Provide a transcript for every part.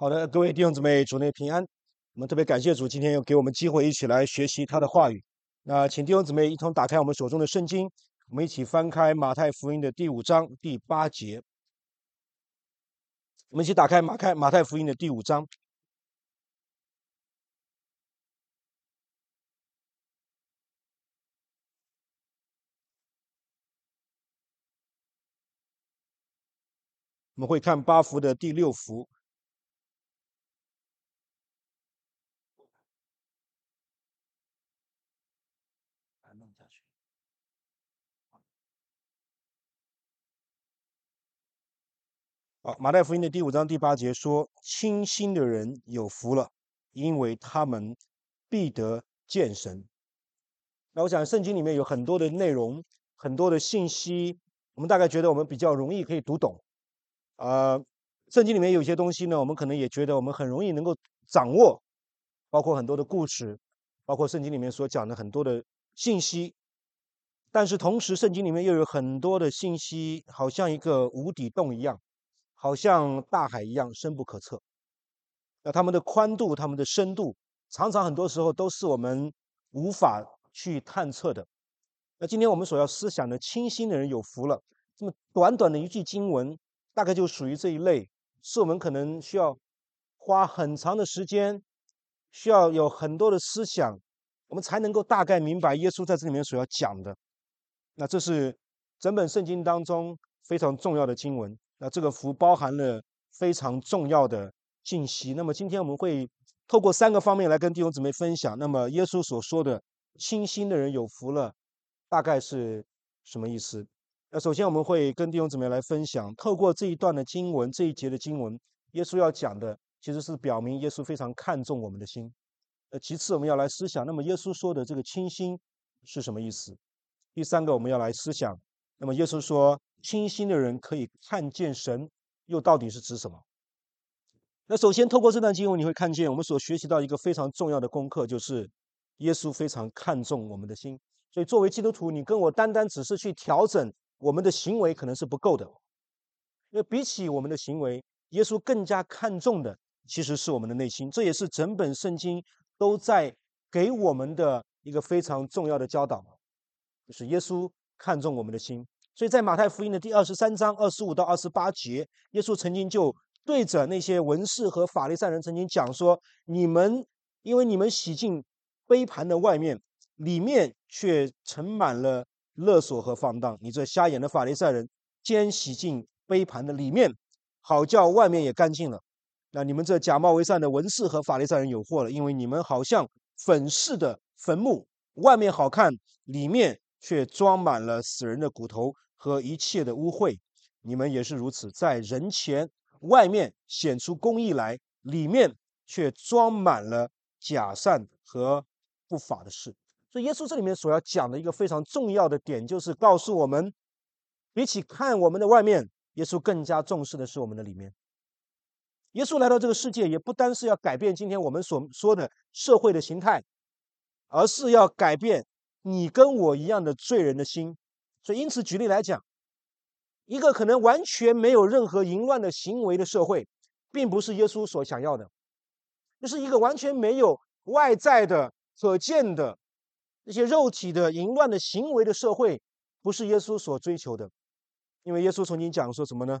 好的，各位弟兄姊妹，主内平安。我们特别感谢主，今天又给我们机会一起来学习他的话语。那请弟兄姊妹一同打开我们手中的圣经，我们一起翻开马太福音的第五章第八节。我们一起打开马开马太福音的第五章。我们会看八幅的第六幅。好，马太福音的第五章第八节说：“清心的人有福了，因为他们必得见神。”那我想，圣经里面有很多的内容，很多的信息，我们大概觉得我们比较容易可以读懂。呃，圣经里面有些东西呢，我们可能也觉得我们很容易能够掌握，包括很多的故事，包括圣经里面所讲的很多的信息。但是同时，圣经里面又有很多的信息，好像一个无底洞一样。好像大海一样深不可测，那他们的宽度、他们的深度，常常很多时候都是我们无法去探测的。那今天我们所要思想的，清新的人有福了。这么短短的一句经文，大概就属于这一类，是我们可能需要花很长的时间，需要有很多的思想，我们才能够大概明白耶稣在这里面所要讲的。那这是整本圣经当中非常重要的经文。那这个福包含了非常重要的信息。那么今天我们会透过三个方面来跟弟兄姊妹分享。那么耶稣所说的“清心的人有福了”，大概是什么意思？那首先我们会跟弟兄姊妹来分享，透过这一段的经文，这一节的经文，耶稣要讲的其实是表明耶稣非常看重我们的心。呃，其次我们要来思想，那么耶稣说的这个清心是什么意思？第三个我们要来思想，那么耶稣说。清心的人可以看见神，又到底是指什么？那首先透过这段经文，你会看见我们所学习到一个非常重要的功课，就是耶稣非常看重我们的心。所以作为基督徒，你跟我单单只是去调整我们的行为，可能是不够的。因为比起我们的行为，耶稣更加看重的其实是我们的内心。这也是整本圣经都在给我们的一个非常重要的教导，就是耶稣看重我们的心。所以在马太福音的第二十三章二十五到二十八节，耶稣曾经就对着那些文士和法利赛人曾经讲说：“你们因为你们洗净杯盘的外面，里面却盛满了勒索和放荡。你这瞎眼的法利赛人，兼洗净杯盘的里面，好叫外面也干净了。那你们这假冒为善的文士和法利赛人有祸了，因为你们好像粉饰的坟墓，外面好看，里面却装满了死人的骨头。”和一切的污秽，你们也是如此，在人前外面显出公义来，里面却装满了假善和不法的事。所以，耶稣这里面所要讲的一个非常重要的点，就是告诉我们，比起看我们的外面，耶稣更加重视的是我们的里面。耶稣来到这个世界，也不单是要改变今天我们所说的社会的形态，而是要改变你跟我一样的罪人的心。所以，因此，举例来讲，一个可能完全没有任何淫乱的行为的社会，并不是耶稣所想要的；就是一个完全没有外在的、可见的那些肉体的淫乱的行为的社会，不是耶稣所追求的。因为耶稣曾经讲说什么呢？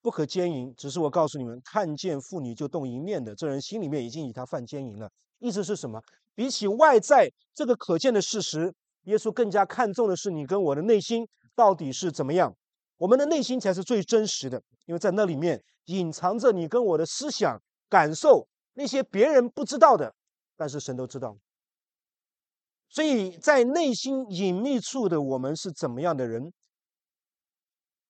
不可奸淫。只是我告诉你们，看见妇女就动淫念的，这人心里面已经以他犯奸淫了。意思是什么？比起外在这个可见的事实。耶稣更加看重的是你跟我的内心到底是怎么样，我们的内心才是最真实的，因为在那里面隐藏着你跟我的思想、感受，那些别人不知道的，但是神都知道。所以在内心隐秘处的我们是怎么样的人，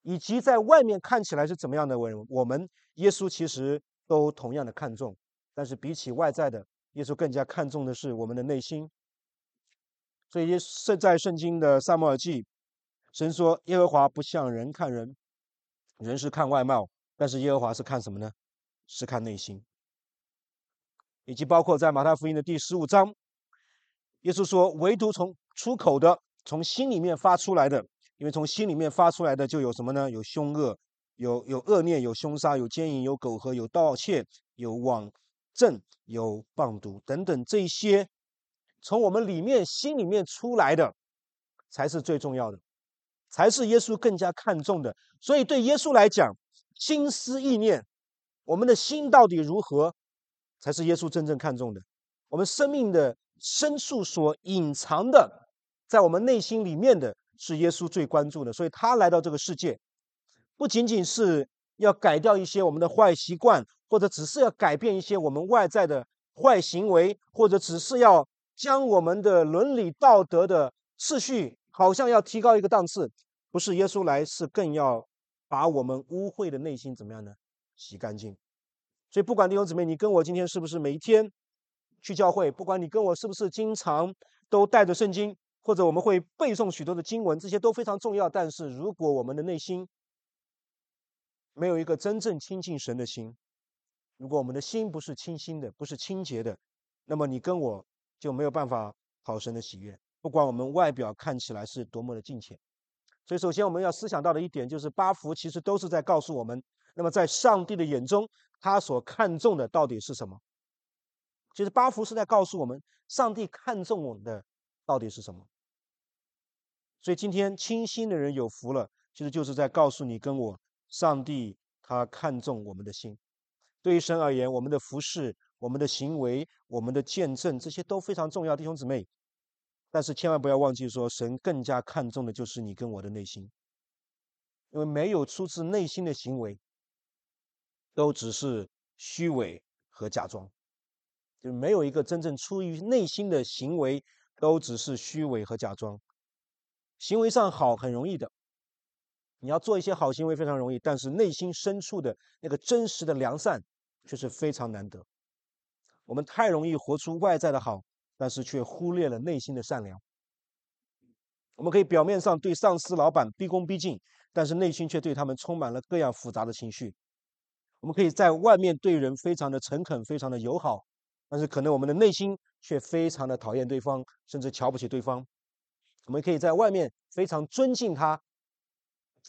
以及在外面看起来是怎么样的人，我们耶稣其实都同样的看重，但是比起外在的，耶稣更加看重的是我们的内心。所以，圣在圣经的撒母耳记，神说：“耶和华不像人看人，人是看外貌，但是耶和华是看什么呢？是看内心。”以及包括在马太福音的第十五章，耶稣说：“唯独从出口的，从心里面发出来的，因为从心里面发出来的就有什么呢？有凶恶，有有恶念，有凶杀，有奸淫，有苟合，有盗窃，有妄正，有谤毒等等这些，从我们里面心里面出来的，才是最重要的，才是耶稣更加看重的。所以对耶稣来讲，心思意念，我们的心到底如何，才是耶稣真正看重的。我们生命的深处所隐藏的，在我们内心里面的是耶稣最关注的。所以他来到这个世界，不仅仅是要改掉一些我们的坏习惯，或者只是要改变一些我们外在的坏行为，或者只是要将我们的伦理道德的次序，好像要提高一个档次。不是耶稣来，是更要把我们污秽的内心怎么样呢？洗干净。所以不管弟兄姊妹，你跟我今天是不是每一天？去教会，不管你跟我是不是经常都带着圣经，或者我们会背诵许多的经文，这些都非常重要。但是如果我们的内心没有一个真正亲近神的心，如果我们的心不是清新的，不是清洁的，那么你跟我就没有办法讨神的喜悦。不管我们外表看起来是多么的敬虔，所以首先我们要思想到的一点就是，八福其实都是在告诉我们，那么在上帝的眼中，他所看重的到底是什么？其实八福是在告诉我们，上帝看重我们的到底是什么。所以今天清心的人有福了，其实就是在告诉你跟我，上帝他看重我们的心。对于神而言，我们的服饰、我们的行为、我们的见证，这些都非常重要，弟兄姊妹。但是千万不要忘记说，神更加看重的就是你跟我的内心，因为没有出自内心的行为，都只是虚伪和假装。就没有一个真正出于内心的行为，都只是虚伪和假装。行为上好很容易的，你要做一些好行为非常容易，但是内心深处的那个真实的良善却是非常难得。我们太容易活出外在的好，但是却忽略了内心的善良。我们可以表面上对上司、老板毕恭毕敬，但是内心却对他们充满了各样复杂的情绪。我们可以在外面对人非常的诚恳，非常的友好。但是可能我们的内心却非常的讨厌对方，甚至瞧不起对方。我们可以在外面非常尊敬他，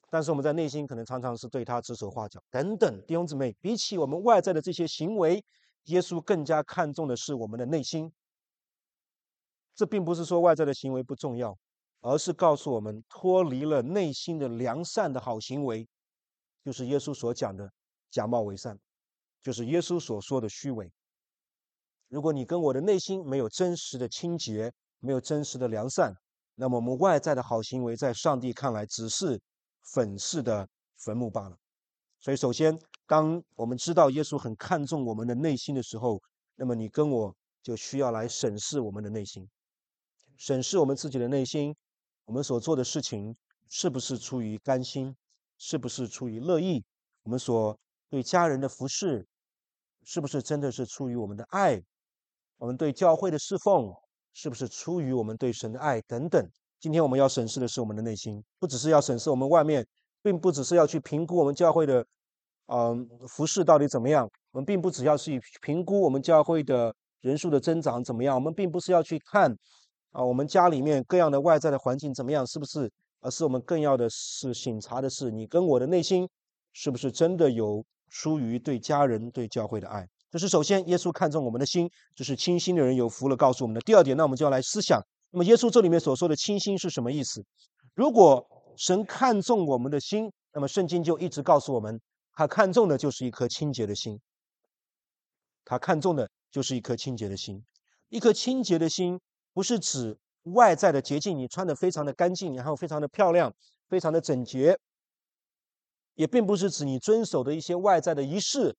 但是我们在内心可能常常是对他指手画脚等等。弟兄姊妹，比起我们外在的这些行为，耶稣更加看重的是我们的内心。这并不是说外在的行为不重要，而是告诉我们脱离了内心的良善的好行为，就是耶稣所讲的假冒为善，就是耶稣所说的虚伪。如果你跟我的内心没有真实的清洁，没有真实的良善，那么我们外在的好行为，在上帝看来只是粉饰的坟墓罢了。所以，首先，当我们知道耶稣很看重我们的内心的时候，那么你跟我就需要来审视我们的内心，审视我们自己的内心，我们所做的事情是不是出于甘心，是不是出于乐意？我们所对家人的服侍，是不是真的是出于我们的爱？我们对教会的侍奉是不是出于我们对神的爱等等？今天我们要审视的是我们的内心，不只是要审视我们外面，并不只是要去评估我们教会的，嗯，服饰到底怎么样。我们并不只要去评估我们教会的人数的增长怎么样。我们并不是要去看啊，我们家里面各样的外在的环境怎么样，是不是？而是我们更要的是醒察的是你跟我的内心，是不是真的有出于对家人、对教会的爱。这是首先，耶稣看重我们的心，这是清心的人有福了。告诉我们的第二点，那我们就要来思想，那么耶稣这里面所说的清心是什么意思？如果神看重我们的心，那么圣经就一直告诉我们，他看重的就是一颗清洁的心。他看重的就是一颗清洁的心。一颗清洁的心，不是指外在的洁净，你穿的非常的干净，然后非常的漂亮，非常的整洁，也并不是指你遵守的一些外在的仪式。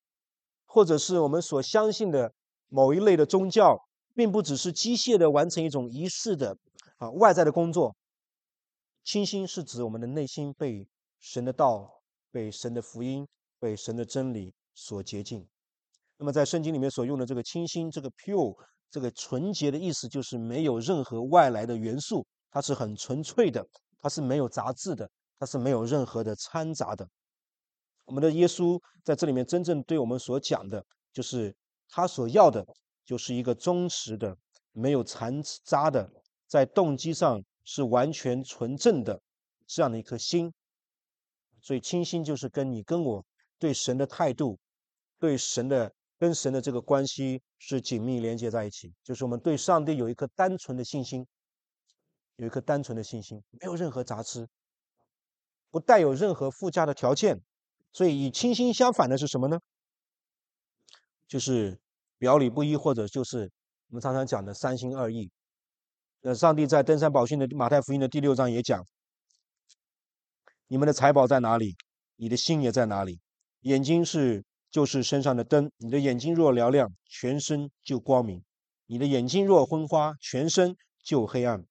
或者是我们所相信的某一类的宗教，并不只是机械的完成一种仪式的啊外在的工作。清心是指我们的内心被神的道、被神的福音、被神的真理所洁净。那么在圣经里面所用的这个清心，这个 pure，这个纯洁的意思就是没有任何外来的元素，它是很纯粹的，它是没有杂质的，它是没有任何的掺杂的。我们的耶稣在这里面真正对我们所讲的，就是他所要的，就是一个忠实的、没有残渣的，在动机上是完全纯正的这样的一颗心。所以清心就是跟你跟我对神的态度、对神的跟神的这个关系是紧密连接在一起，就是我们对上帝有一颗单纯的信心，有一颗单纯的信心，没有任何杂质，不带有任何附加的条件。所以与清心相反的是什么呢？就是表里不一，或者就是我们常常讲的三心二意。那上帝在登山宝训的马太福音的第六章也讲：你们的财宝在哪里，你的心也在哪里。眼睛是就是身上的灯，你的眼睛若嘹亮，全身就光明；你的眼睛若昏花，全身就黑暗。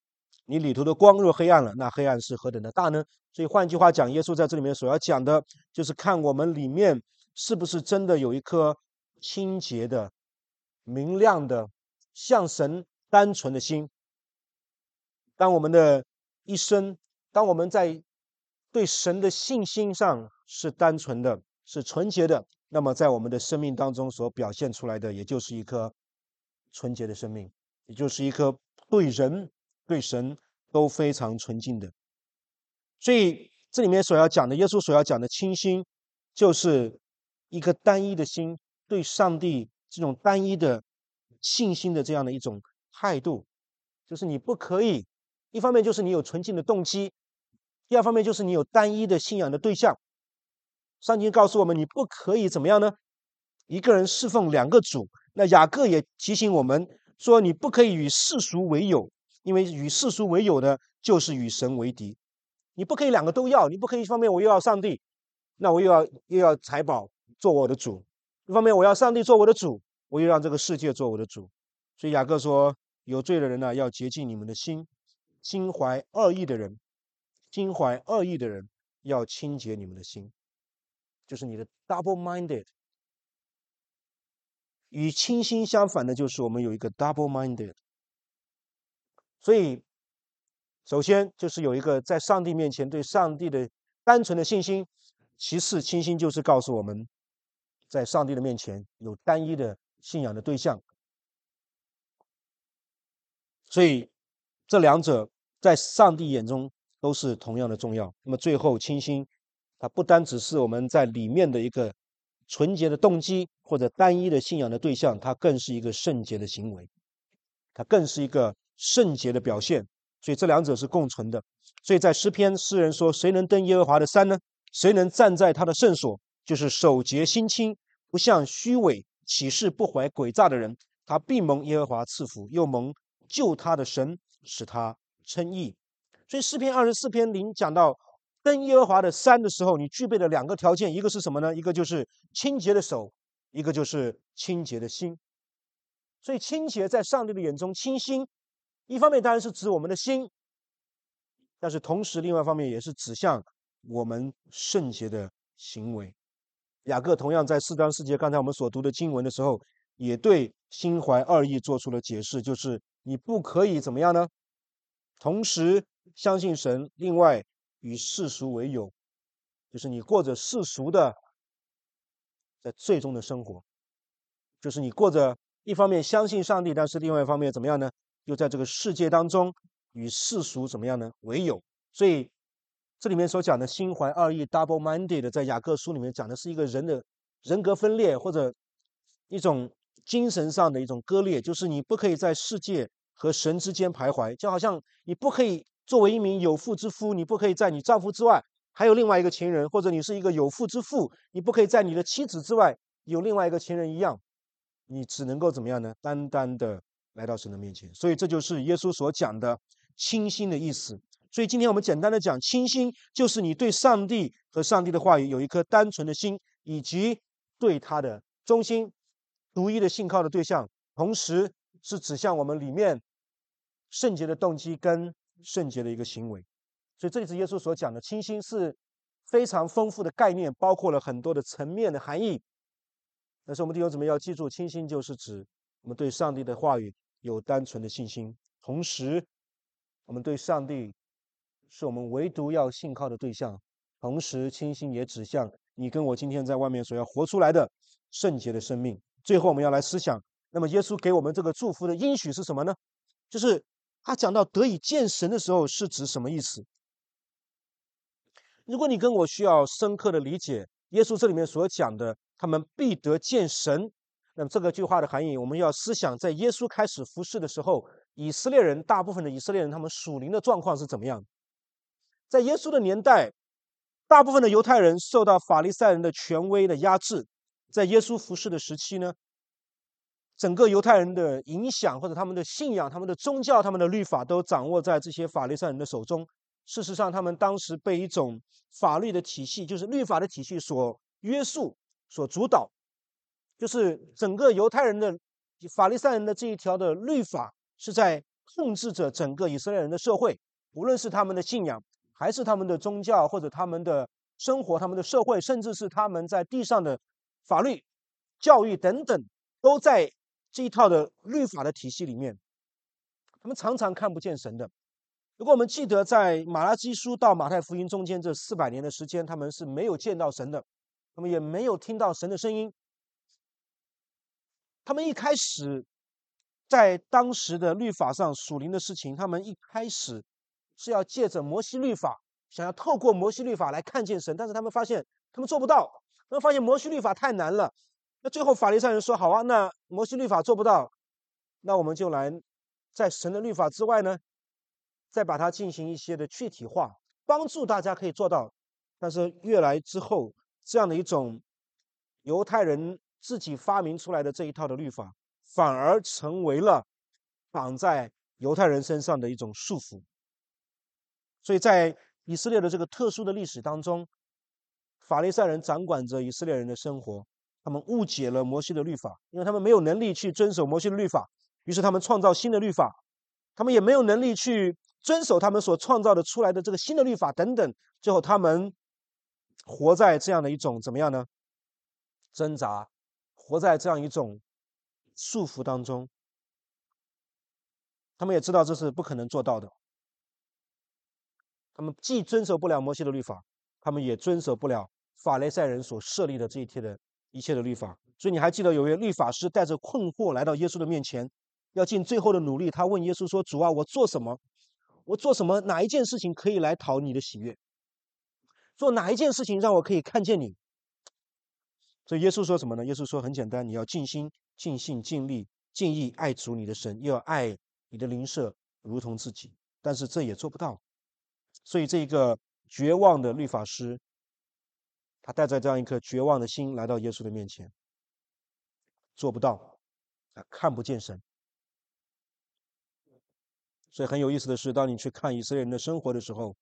你里头的光若黑暗了，那黑暗是何等的大呢？所以换句话讲，耶稣在这里面所要讲的，就是看我们里面是不是真的有一颗清洁的、明亮的、向神单纯的心。当我们的一生，当我们在对神的信心上是单纯的、是纯洁的，那么在我们的生命当中所表现出来的，也就是一颗纯洁的生命，也就是一颗对人、对神都非常纯净的。所以这里面所要讲的，耶稣所要讲的清心，就是一个单一的心，对上帝这种单一的信心的这样的一种态度，就是你不可以，一方面就是你有纯净的动机，第二方面就是你有单一的信仰的对象。上经告诉我们，你不可以怎么样呢？一个人侍奉两个主。那雅各也提醒我们说，你不可以与世俗为友，因为与世俗为友呢，就是与神为敌。你不可以两个都要，你不可以一方面我又要上帝，那我又要又要财宝做我的主；一方面我要上帝做我的主，我又让这个世界做我的主。所以雅各说，有罪的人呢，要洁净你们的心；心怀恶意的人，心怀恶意的人要清洁你们的心，就是你的 double-minded。与清心相反的，就是我们有一个 double-minded。所以。首先就是有一个在上帝面前对上帝的单纯的信心，其次清心就是告诉我们，在上帝的面前有单一的信仰的对象。所以这两者在上帝眼中都是同样的重要。那么最后清心，它不单只是我们在里面的一个纯洁的动机或者单一的信仰的对象，它更是一个圣洁的行为，它更是一个圣洁的表现。所以这两者是共存的。所以在诗篇，诗人说：“谁能登耶和华的山呢？谁能站在他的圣所？就是守节心清，不向虚伪起誓、不怀诡诈的人。他必蒙耶和华赐福，又蒙救他的神使他称义。”所以诗篇二十四篇零讲到登耶和华的山的时候，你具备了两个条件：一个是什么呢？一个就是清洁的手，一个就是清洁的心。所以清洁在上帝的眼中，清心。一方面当然是指我们的心，但是同时另外一方面也是指向我们圣洁的行为。雅各同样在四章四节，刚才我们所读的经文的时候，也对心怀二意做出了解释，就是你不可以怎么样呢？同时相信神，另外与世俗为友，就是你过着世俗的在最终的生活，就是你过着一方面相信上帝，但是另外一方面怎么样呢？又在这个世界当中与世俗怎么样呢？为友，所以这里面所讲的心怀二意 （double-minded） 在雅各书里面讲的是一个人的人格分裂，或者一种精神上的一种割裂，就是你不可以在世界和神之间徘徊，就好像你不可以作为一名有妇之夫，你不可以在你丈夫之外还有另外一个情人，或者你是一个有妇之妇，你不可以在你的妻子之外有另外一个情人一样，你只能够怎么样呢？单单的。来到神的面前，所以这就是耶稣所讲的清心的意思。所以今天我们简单的讲，清心就是你对上帝和上帝的话语有一颗单纯的心，以及对他的忠心、独一的信靠的对象，同时是指向我们里面圣洁的动机跟圣洁的一个行为。所以这里是耶稣所讲的清心是非常丰富的概念，包括了很多的层面的含义。但是我们弟兄姊妹要记住，清心就是指我们对上帝的话语。有单纯的信心，同时，我们对上帝是我们唯独要信靠的对象。同时，清心也指向你跟我今天在外面所要活出来的圣洁的生命。最后，我们要来思想：那么，耶稣给我们这个祝福的应许是什么呢？就是他讲到得以见神的时候是指什么意思？如果你跟我需要深刻的理解耶稣这里面所讲的，他们必得见神，那么这个句话的含义，我们要思想，在耶稣开始服侍的时候，以色列人大部分的以色列人他们属灵的状况是怎么样？在耶稣的年代，大部分的犹太人受到法利赛人的权威的压制。在耶稣服侍的时期呢，整个犹太人的影响或者他们的信仰、他们的宗教、他们的律法都掌握在这些法利赛人的手中。事实上，他们当时被一种法律的体系，就是律法的体系所约束、所主导。就是整个犹太人的法利赛人的这一条的律法，是在控制着整个以色列人的社会，无论是他们的信仰，还是他们的宗教，或者他们的生活、他们的社会，甚至是他们在地上的法律、教育等等，都在这一套的律法的体系里面。他们常常看不见神的。如果我们记得，在马拉基书到马太福音中间这四百年的时间，他们是没有见到神的，他们也没有听到神的声音。他们一开始在当时的律法上属灵的事情，他们一开始是要借着摩西律法，想要透过摩西律法来看见神，但是他们发现他们做不到，他们发现摩西律法太难了。那最后法利赛人说：“好啊，那摩西律法做不到，那我们就来在神的律法之外呢，再把它进行一些的具体化，帮助大家可以做到。”但是越来之后，这样的一种犹太人。自己发明出来的这一套的律法，反而成为了绑在犹太人身上的一种束缚。所以在以色列的这个特殊的历史当中，法利赛人掌管着以色列人的生活，他们误解了摩西的律法，因为他们没有能力去遵守摩西的律法，于是他们创造新的律法，他们也没有能力去遵守他们所创造的出来的这个新的律法等等，最后他们活在这样的一种怎么样呢？挣扎。活在这样一种束缚当中，他们也知道这是不可能做到的。他们既遵守不了摩西的律法，他们也遵守不了法雷赛人所设立的这一切的一切的律法。所以你还记得有位律法师带着困惑来到耶稣的面前，要尽最后的努力。他问耶稣说：“主啊，我做什么？我做什么？哪一件事情可以来讨你的喜悦？做哪一件事情让我可以看见你？”所以耶稣说什么呢？耶稣说很简单，你要尽心、尽性、尽力、尽意爱主你的神，又要爱你的邻舍如同自己。但是这也做不到。所以这个绝望的律法师，他带着这样一颗绝望的心来到耶稣的面前，做不到，他看不见神。所以很有意思的是，当你去看以色列人的生活的时候，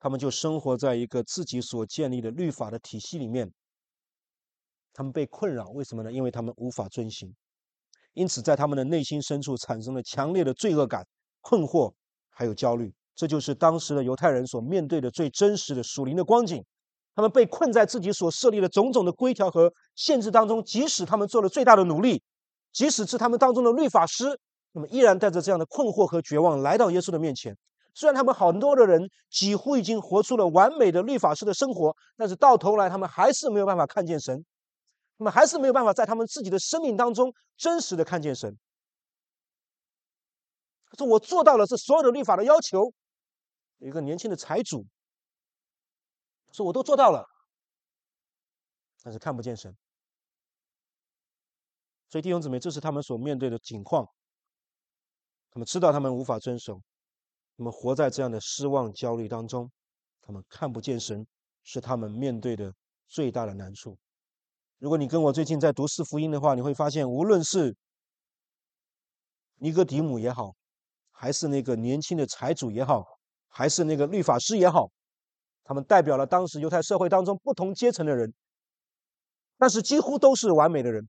他们就生活在一个自己所建立的律法的体系里面。他们被困扰，为什么呢？因为他们无法遵行，因此在他们的内心深处产生了强烈的罪恶感、困惑，还有焦虑。这就是当时的犹太人所面对的最真实的属灵的光景。他们被困在自己所设立的种种的规条和限制当中，即使他们做了最大的努力，即使是他们当中的律法师，那么依然带着这样的困惑和绝望来到耶稣的面前。虽然他们很多的人几乎已经活出了完美的律法师的生活，但是到头来他们还是没有办法看见神。那么还是没有办法在他们自己的生命当中真实的看见神。他说：“我做到了这所有的律法的要求。”一个年轻的财主说：“我都做到了，但是看不见神。”所以弟兄姊妹，这是他们所面对的境况。他们知道他们无法遵守，他们活在这样的失望、焦虑当中。他们看不见神，是他们面对的最大的难处。如果你跟我最近在读四福音的话，你会发现，无论是尼哥底母也好，还是那个年轻的财主也好，还是那个律法师也好，他们代表了当时犹太社会当中不同阶层的人，但是几乎都是完美的人，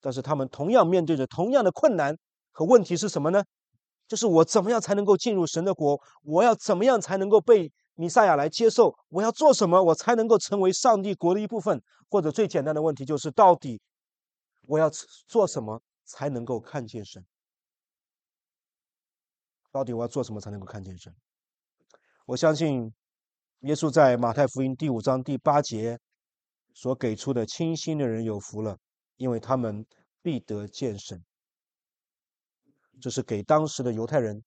但是他们同样面对着同样的困难和问题是什么呢？就是我怎么样才能够进入神的国？我要怎么样才能够被？弥赛亚来接受，我要做什么，我才能够成为上帝国的一部分？或者最简单的问题就是，到底我要做什么才能够看见神？到底我要做什么才能够看见神？我相信，耶稣在马太福音第五章第八节所给出的“清心的人有福了，因为他们必得见神”，这是给当时的犹太人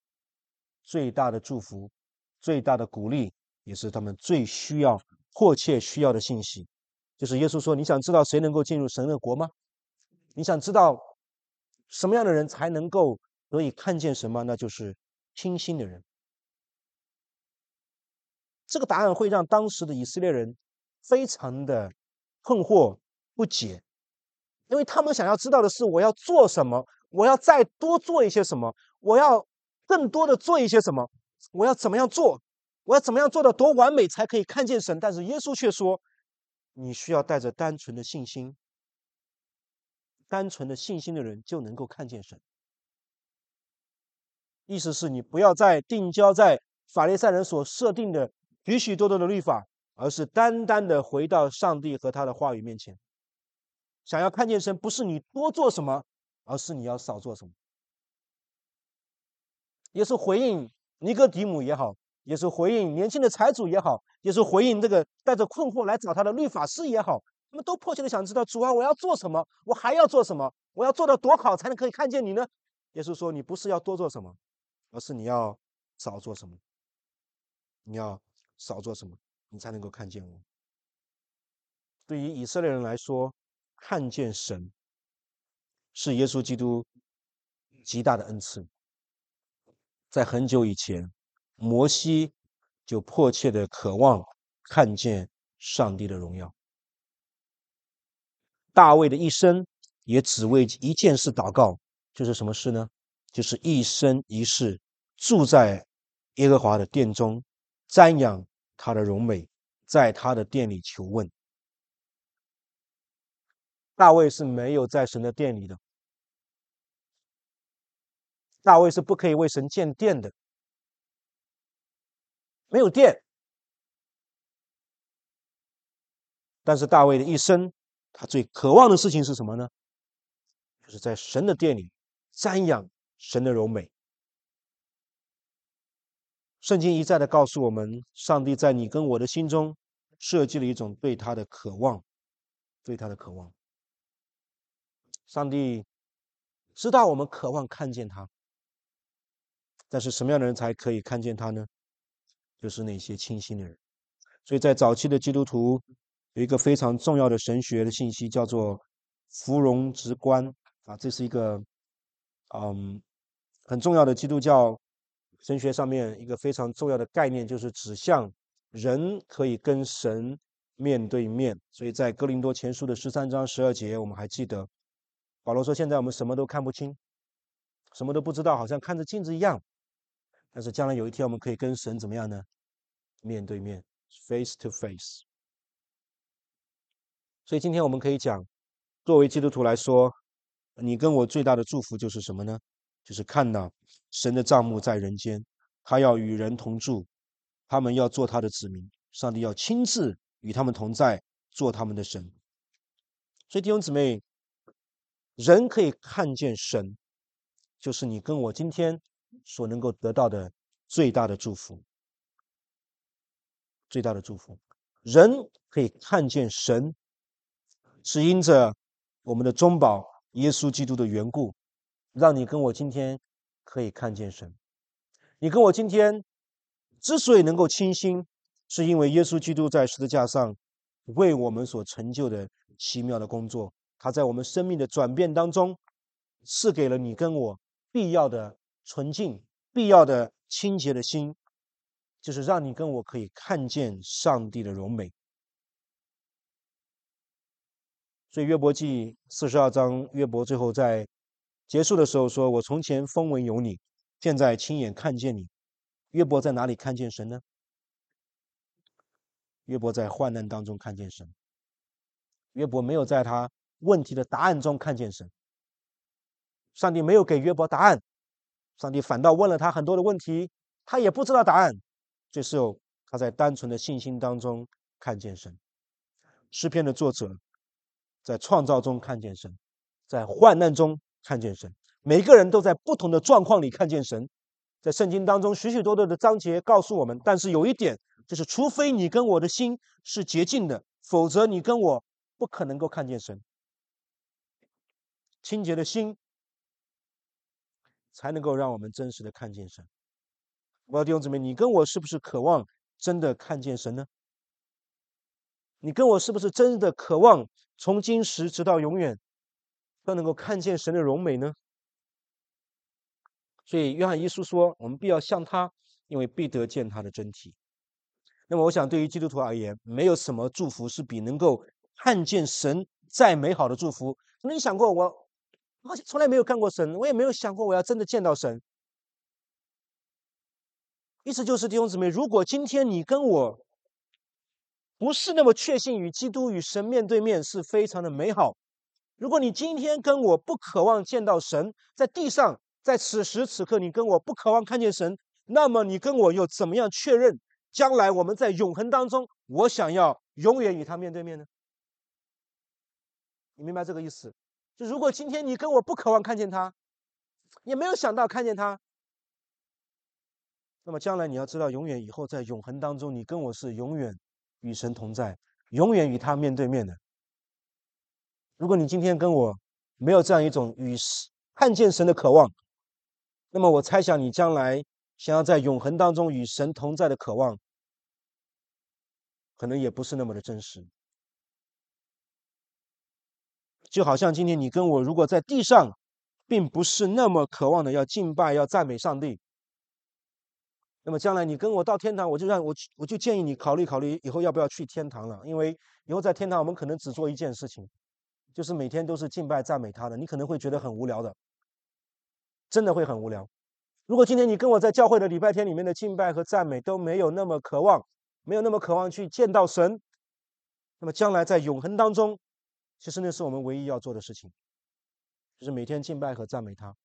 最大的祝福，最大的鼓励。也是他们最需要、迫切需要的信息，就是耶稣说：“你想知道谁能够进入神的国吗？你想知道什么样的人才能够得以看见什么？那就是清心的人。这个答案会让当时的以色列人非常的困惑不解，因为他们想要知道的是：我要做什么？我要再多做一些什么？我要更多的做一些什么？我要怎么样做？我要怎么样做的多完美才可以看见神？但是耶稣却说：你需要带着单纯的信心。单纯的信心的人就能够看见神。意思是你不要再定焦在法利赛人所设定的许许多多的律法，而是单单的回到上帝和他的话语面前。想要看见神，不是你多做什么，而是你要少做什么。也是回应尼哥底母也好，也是回应年轻的财主也好，也是回应这个带着困惑来找他的律法师也好。他们都迫切的想知道主啊，我要做什么？我还要做什么？我要做到多好才能可以看见你呢？耶稣说：“你不是要多做什么，而是你要少做什么。你要少做什么，你才能够看见我。”对于以色列人来说，看见神是耶稣基督极大的恩赐。在很久以前，摩西就迫切的渴望看见上帝的荣耀。大卫的一生也只为一件事祷告，就是什么事呢？就是一生一世住在耶和华的殿中，瞻仰他的荣美，在他的殿里求问。大卫是没有在神的殿里的，大卫是不可以为神建殿的，没有殿。但是大卫的一生。他最渴望的事情是什么呢？就是在神的殿里瞻仰神的柔美。圣经一再的告诉我们，上帝在你跟我的心中设计了一种对他的渴望，对他的渴望。上帝知道我们渴望看见他，但是什么样的人才可以看见他呢？就是那些清心的人。所以在早期的基督徒。有一个非常重要的神学的信息，叫做“芙蓉直观”啊，这是一个嗯很重要的基督教神学上面一个非常重要的概念，就是指向人可以跟神面对面。所以在哥林多前书的十三章十二节，我们还记得保罗说：“现在我们什么都看不清，什么都不知道，好像看着镜子一样。但是将来有一天，我们可以跟神怎么样呢？面对面，face to face。”所以今天我们可以讲，作为基督徒来说，你跟我最大的祝福就是什么呢？就是看到神的账目在人间，他要与人同住，他们要做他的子民，上帝要亲自与他们同在，做他们的神。所以弟兄姊妹，人可以看见神，就是你跟我今天所能够得到的最大的祝福，最大的祝福。人可以看见神。是因着我们的中保耶稣基督的缘故，让你跟我今天可以看见神。你跟我今天之所以能够清心，是因为耶稣基督在十字架上为我们所成就的奇妙的工作。他在我们生命的转变当中，赐给了你跟我必要的纯净、必要的清洁的心，就是让你跟我可以看见上帝的荣美。所以约伯记四十二章，约伯最后在结束的时候说：“我从前风闻有你，现在亲眼看见你。”约伯在哪里看见神呢？约伯在患难当中看见神。约伯没有在他问题的答案中看见神。上帝没有给约伯答案，上帝反倒问了他很多的问题，他也不知道答案。这时候他在单纯的信心当中看见神。诗篇的作者。在创造中看见神，在患难中看见神。每个人都在不同的状况里看见神。在圣经当中，许许多多的章节告诉我们，但是有一点，就是除非你跟我的心是洁净的，否则你跟我不可能够看见神。清洁的心，才能够让我们真实的看见神。我的弟兄姊妹，你跟我是不是渴望真的看见神呢？你跟我是不是真的渴望从今时直到永远，都能够看见神的荣美呢？所以约翰一书说，我们必要像他，因为必得见他的真体。那么，我想对于基督徒而言，没有什么祝福是比能够看见神再美好的祝福。你想过我，我从来没有看过神，我也没有想过我要真的见到神。意思就是，弟兄姊妹，如果今天你跟我不是那么确信与基督与神面对面是非常的美好，如果你今天跟我不渴望见到神，在地上，在此时此刻你跟我不渴望看见神，那么你跟我又怎么样确认将来我们在永恒当中，我想要永远与他面对面呢？你明白这个意思？就如果今天你跟我不渴望看见他，也没有想到看见他。那么将来你要知道，永远以后在永恒当中，你跟我是永远与神同在，永远与他面对面的。如果你今天跟我没有这样一种与看见神的渴望，那么我猜想你将来想要在永恒当中与神同在的渴望，可能也不是那么的真实。就好像今天你跟我如果在地上，并不是那么渴望的要敬拜、要赞美上帝。那么将来你跟我到天堂，我就让我我就建议你考虑考虑以后要不要去天堂了。因为以后在天堂，我们可能只做一件事情，就是每天都是敬拜赞美他的。你可能会觉得很无聊的，真的会很无聊。如果今天你跟我在教会的礼拜天里面的敬拜和赞美都没有那么渴望，没有那么渴望去见到神，那么将来在永恒当中，其实那是我们唯一要做的事情，就是每天敬拜和赞美他。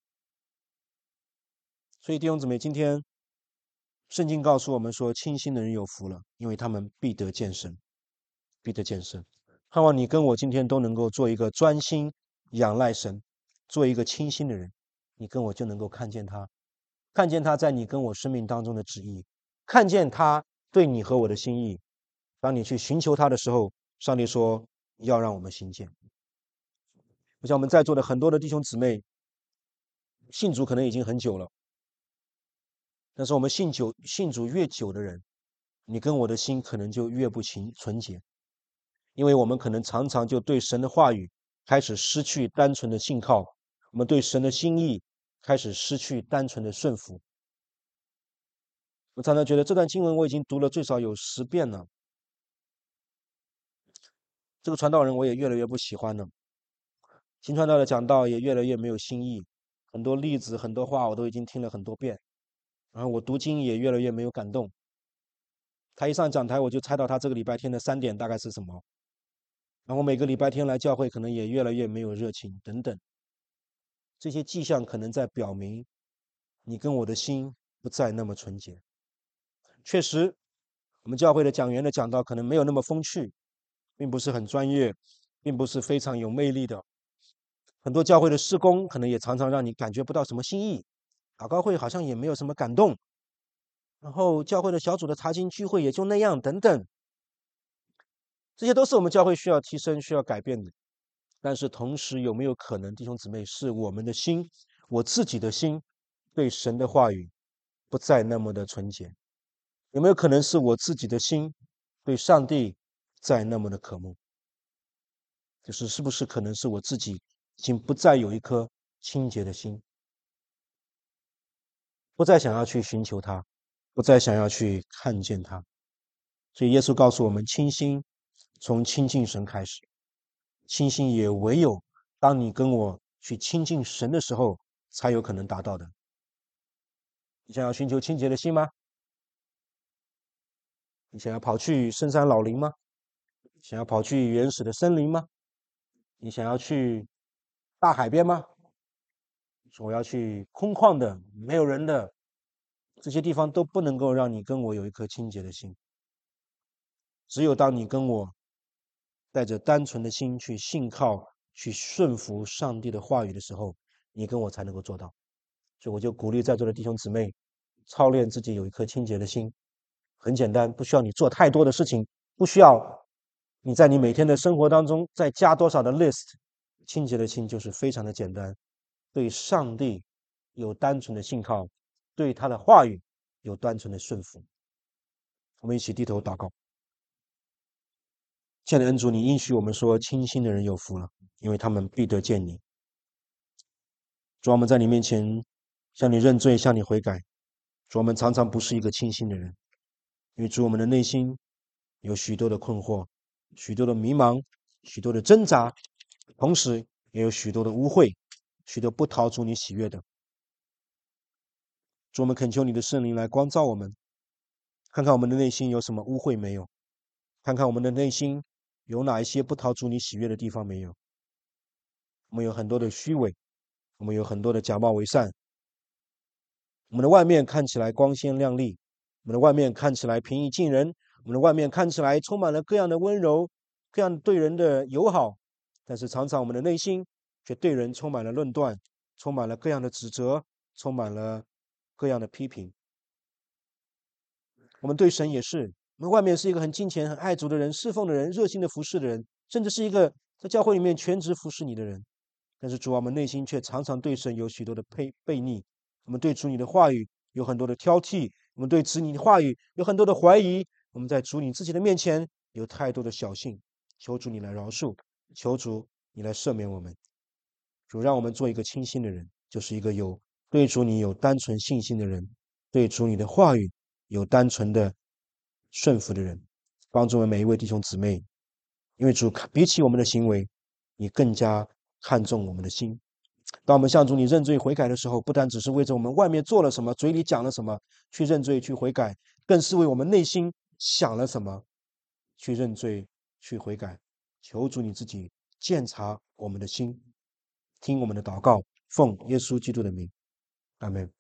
所以弟兄姊妹，今天。圣经告诉我们说：“清心的人有福了，因为他们必得见神，必得见神。”盼望你跟我今天都能够做一个专心仰赖神，做一个清心的人。你跟我就能够看见他，看见他在你跟我生命当中的旨意，看见他对你和我的心意。当你去寻求他的时候，上帝说要让我们行见。我想我们在座的很多的弟兄姊妹，信主可能已经很久了。但是我们信久信主越久的人，你跟我的心可能就越不情纯洁，因为我们可能常常就对神的话语开始失去单纯的信靠，我们对神的心意开始失去单纯的顺服。我常常觉得这段经文我已经读了最少有十遍了，这个传道人我也越来越不喜欢了，新传道的讲道也越来越没有新意，很多例子很多话我都已经听了很多遍。然后我读经也越来越没有感动。他一上讲台，我就猜到他这个礼拜天的三点大概是什么。然后每个礼拜天来教会，可能也越来越没有热情等等。这些迹象可能在表明，你跟我的心不再那么纯洁。确实，我们教会的讲员的讲道可能没有那么风趣，并不是很专业，并不是非常有魅力的。很多教会的施工可能也常常让你感觉不到什么新意。祷告会好像也没有什么感动，然后教会的小组的查经聚会也就那样，等等，这些都是我们教会需要提升、需要改变的。但是同时，有没有可能，弟兄姊妹，是我们的心，我自己的心，对神的话语不再那么的纯洁？有没有可能是我自己的心对上帝再那么的渴慕？就是是不是可能是我自己已经不再有一颗清洁的心？不再想要去寻求他，不再想要去看见他，所以耶稣告诉我们：清心从亲近神开始，清心也唯有当你跟我去亲近神的时候，才有可能达到的。你想要寻求清洁的心吗？你想要跑去深山老林吗？想要跑去原始的森林吗？你想要去大海边吗？说我要去空旷的、没有人的这些地方，都不能够让你跟我有一颗清洁的心。只有当你跟我带着单纯的心去信靠、去顺服上帝的话语的时候，你跟我才能够做到。所以，我就鼓励在座的弟兄姊妹操练自己有一颗清洁的心。很简单，不需要你做太多的事情，不需要你在你每天的生活当中再加多少的 list。清洁的心就是非常的简单。对上帝有单纯的信靠，对他的话语有单纯的顺服。我们一起低头祷告。亲爱的恩主，你应许我们说，清心的人有福了，因为他们必得见你。主，我们在你面前向你认罪，向你悔改。主，我们常常不是一个清心的人，因为主，我们的内心有许多的困惑，许多的迷茫，许多的挣扎，同时也有许多的污秽，许多不逃出你喜悦的。主，我们恳求你的圣灵来光照我们，看看我们的内心有什么污秽没有，看看我们的内心有哪一些不逃出你喜悦的地方没有。我们有很多的虚伪。我们有很多的假冒伪善，我们的外面看起来光鲜亮丽，我们的外面看起来平易近人，我们的外面看起来充满了各样的温柔，各样对人的友好，但是常常我们的内心却对人充满了论断，充满了各样的指责，充满了各样的批评。我们对神也是，我们外面是一个很敬虔、很爱主的人，侍奉的人，热心的服侍的人，甚至是一个在教会里面全职服侍你的人。但是主啊，我们内心却常常对神有许多的背背逆，我们对主你的话语有很多的挑剔，我们对主你的话语有很多的怀疑，我们在主你自己的面前有太多的小信，求主你来饶恕，求主你来赦免我们，主让我们做一个清心的人，就是一个有对主你有单纯信心的人，对主你的话语有单纯的顺服的人，帮助我们每一位弟兄姊妹，因为主比起我们的行为，你更加。看重我们的心，当我们向主你认罪悔改的时候，不单只是为着我们外面做了什么、嘴里讲了什么去认罪去悔改，更是为我们内心想了什么去认罪去悔改。求主你自己鉴察我们的心，听我们的祷告，奉耶稣基督的名，阿门。